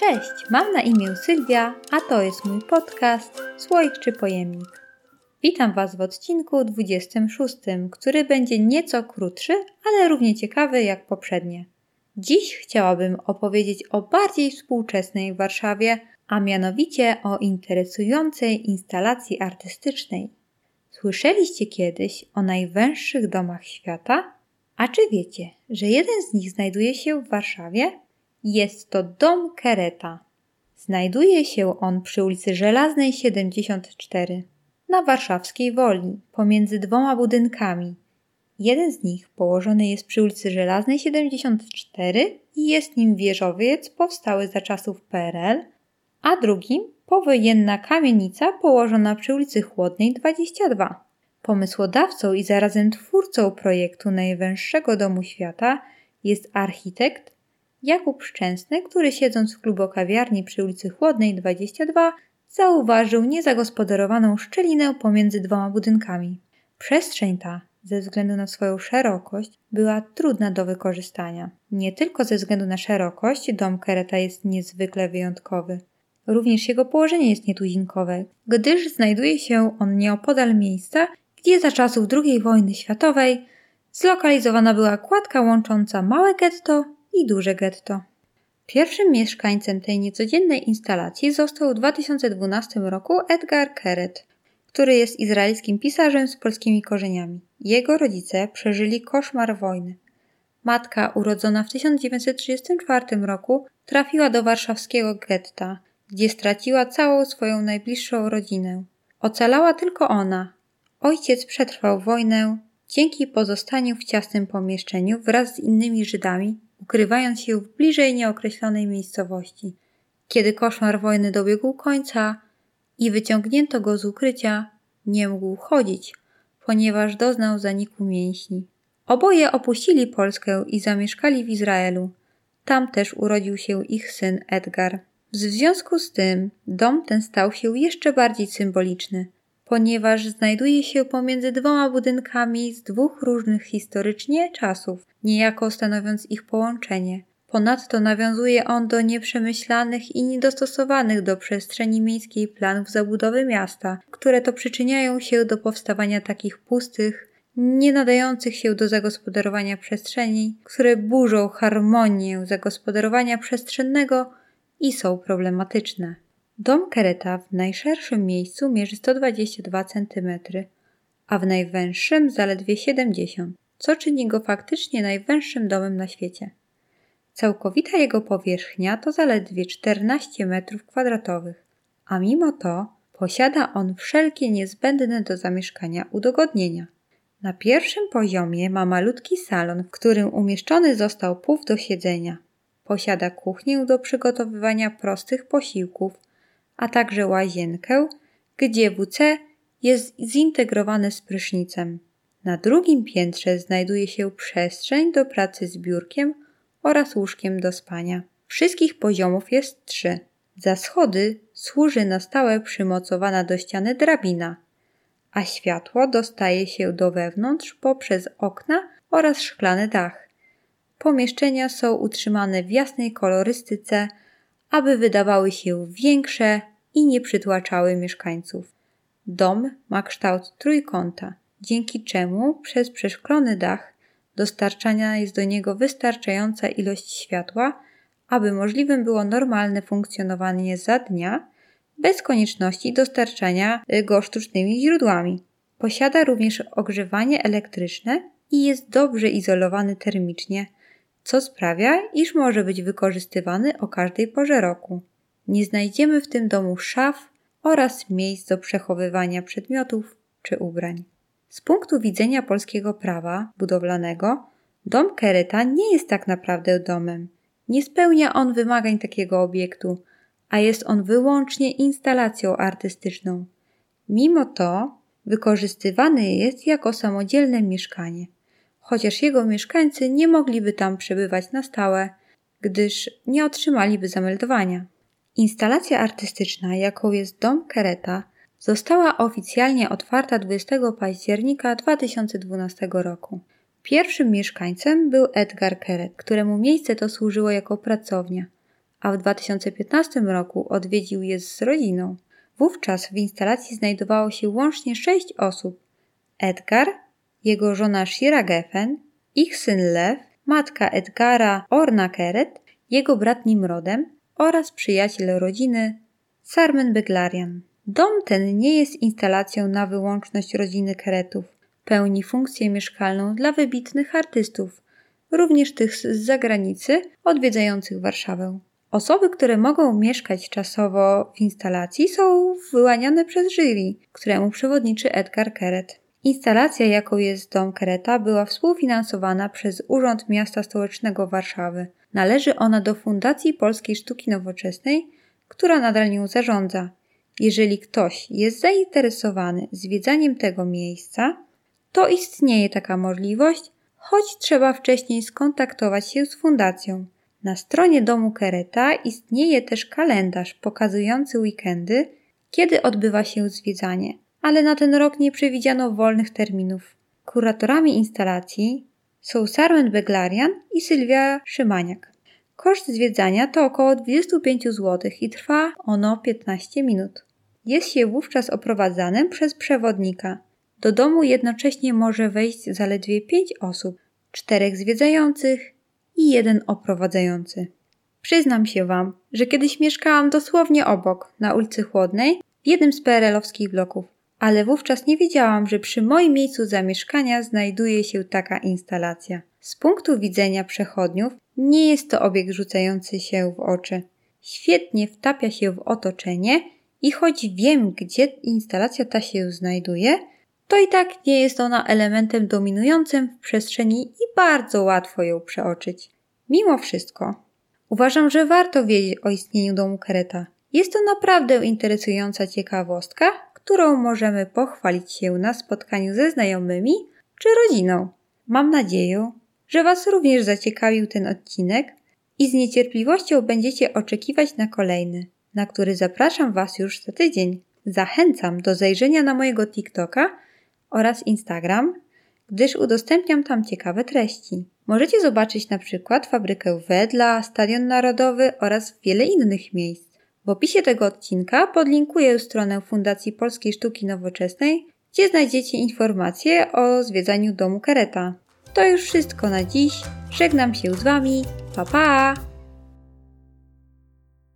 Cześć, mam na imię Sylwia, a to jest mój podcast Słoik czy Pojemnik. Witam Was w odcinku 26, który będzie nieco krótszy, ale równie ciekawy jak poprzednie. Dziś chciałabym opowiedzieć o bardziej współczesnej Warszawie, a mianowicie o interesującej instalacji artystycznej. Słyszeliście kiedyś o najwęższych domach świata? A czy wiecie, że jeden z nich znajduje się w Warszawie? Jest to dom Kereta. Znajduje się on przy ulicy Żelaznej 74 na warszawskiej Woli, pomiędzy dwoma budynkami. Jeden z nich położony jest przy ulicy Żelaznej 74 i jest nim wieżowiec powstały za czasów PRL, a drugim powojenna kamienica położona przy ulicy Chłodnej 22. Pomysłodawcą i zarazem twórcą projektu najwęższego domu świata jest architekt Jakub Szczęsny, który siedząc w klubokawiarni przy ulicy Chłodnej 22 zauważył niezagospodarowaną szczelinę pomiędzy dwoma budynkami. Przestrzeń ta, ze względu na swoją szerokość, była trudna do wykorzystania. Nie tylko ze względu na szerokość dom Kereta jest niezwykle wyjątkowy. Również jego położenie jest nietuzinkowe, gdyż znajduje się on nieopodal miejsca, gdzie za czasów II wojny światowej zlokalizowana była kładka łącząca małe getto i duże getto. Pierwszym mieszkańcem tej niecodziennej instalacji został w 2012 roku Edgar Keret, który jest izraelskim pisarzem z polskimi korzeniami. Jego rodzice przeżyli koszmar wojny. Matka, urodzona w 1934 roku, trafiła do warszawskiego getta, gdzie straciła całą swoją najbliższą rodzinę. Ocalała tylko ona. Ojciec przetrwał wojnę dzięki pozostaniu w ciasnym pomieszczeniu wraz z innymi Żydami ukrywając się w bliżej nieokreślonej miejscowości. Kiedy koszmar wojny dobiegł końca i wyciągnięto go z ukrycia, nie mógł chodzić, ponieważ doznał zaniku mięśni. Oboje opuścili Polskę i zamieszkali w Izraelu. Tam też urodził się ich syn Edgar. W związku z tym dom ten stał się jeszcze bardziej symboliczny – ponieważ znajduje się pomiędzy dwoma budynkami z dwóch różnych historycznie czasów, niejako stanowiąc ich połączenie. Ponadto nawiązuje on do nieprzemyślanych i niedostosowanych do przestrzeni miejskiej planów zabudowy miasta, które to przyczyniają się do powstawania takich pustych, nie nadających się do zagospodarowania przestrzeni, które burzą harmonię zagospodarowania przestrzennego i są problematyczne. Dom Kereta w najszerszym miejscu mierzy 122 cm, a w najwęższym zaledwie 70, co czyni go faktycznie najwęższym domem na świecie. Całkowita jego powierzchnia to zaledwie 14 m2, a mimo to posiada on wszelkie niezbędne do zamieszkania udogodnienia. Na pierwszym poziomie ma malutki salon, w którym umieszczony został puf do siedzenia. Posiada kuchnię do przygotowywania prostych posiłków, a także łazienkę, gdzie WC jest zintegrowane z prysznicem. Na drugim piętrze znajduje się przestrzeń do pracy z biurkiem oraz łóżkiem do spania. Wszystkich poziomów jest trzy. Za schody służy na stałe przymocowana do ściany drabina, a światło dostaje się do wewnątrz poprzez okna oraz szklany dach. Pomieszczenia są utrzymane w jasnej kolorystyce, aby wydawały się większe i nie przytłaczały mieszkańców. Dom ma kształt trójkąta, dzięki czemu przez przeszklony dach dostarczana jest do niego wystarczająca ilość światła, aby możliwym było normalne funkcjonowanie za dnia bez konieczności dostarczania go sztucznymi źródłami. Posiada również ogrzewanie elektryczne i jest dobrze izolowany termicznie, co sprawia, iż może być wykorzystywany o każdej porze roku. Nie znajdziemy w tym domu szaf oraz miejsc do przechowywania przedmiotów czy ubrań. Z punktu widzenia polskiego prawa budowlanego, dom Kereta nie jest tak naprawdę domem. Nie spełnia on wymagań takiego obiektu, a jest on wyłącznie instalacją artystyczną. Mimo to wykorzystywany jest jako samodzielne mieszkanie, chociaż jego mieszkańcy nie mogliby tam przebywać na stałe, gdyż nie otrzymaliby zameldowania. Instalacja artystyczna, jaką jest Dom Kereta, została oficjalnie otwarta 20 października 2012 roku. Pierwszym mieszkańcem był Edgar Keret, któremu miejsce to służyło jako pracownia, a w 2015 roku odwiedził je z rodziną. Wówczas w instalacji znajdowało się łącznie sześć osób. Edgar, jego żona Shira Geffen, ich syn Lew, matka Edgara Orna Keret, jego brat Nimrodem oraz przyjaciel rodziny Sarmen Beglarian. Dom ten nie jest instalacją na wyłączność rodziny Keretów. Pełni funkcję mieszkalną dla wybitnych artystów, również tych z zagranicy odwiedzających Warszawę. Osoby, które mogą mieszkać czasowo w instalacji, są wyłaniane przez jury, któremu przewodniczy Edgar Keret. Instalacja, jaką jest Dom Kereta, była współfinansowana przez Urząd Miasta Stołecznego Warszawy. Należy ona do Fundacji Polskiej Sztuki Nowoczesnej, która nadal nią zarządza. Jeżeli ktoś jest zainteresowany zwiedzaniem tego miejsca, to istnieje taka możliwość, choć trzeba wcześniej skontaktować się z fundacją. Na stronie domu Kereta istnieje też kalendarz pokazujący weekendy, kiedy odbywa się zwiedzanie, ale na ten rok nie przewidziano wolnych terminów. Kuratorami instalacji są Sarmen Beglarian i Sylwia Szymaniak. Koszt zwiedzania to około 25 zł i trwa ono 15 minut. Jest się wówczas oprowadzanym przez przewodnika. Do domu jednocześnie może wejść zaledwie 5 osób, czterech zwiedzających i jeden oprowadzający. Przyznam się Wam, że kiedyś mieszkałam dosłownie obok, na ulicy Chłodnej, w jednym z PRL-owskich bloków, ale wówczas nie wiedziałam, że przy moim miejscu zamieszkania znajduje się taka instalacja. Z punktu widzenia przechodniów nie jest to obiekt rzucający się w oczy. Świetnie wtapia się w otoczenie i choć wiem, gdzie instalacja ta się znajduje, to i tak nie jest ona elementem dominującym w przestrzeni i bardzo łatwo ją przeoczyć. Mimo wszystko, uważam, że warto wiedzieć o istnieniu domu Kereta. Jest to naprawdę interesująca ciekawostka, którą możemy pochwalić się na spotkaniu ze znajomymi czy rodziną. Mam nadzieję, że Was również zaciekawił ten odcinek i z niecierpliwością będziecie oczekiwać na kolejny, na który zapraszam Was już za tydzień. Zachęcam do zajrzenia na mojego TikToka oraz Instagram, gdyż udostępniam tam ciekawe treści. Możecie zobaczyć na przykład fabrykę Wedla, Stadion Narodowy oraz wiele innych miejsc. W opisie tego odcinka podlinkuję stronę Fundacji Polskiej Sztuki Nowoczesnej, gdzie znajdziecie informacje o zwiedzaniu domu Kereta. To już wszystko na dziś. Żegnam się z Wami. Pa pa!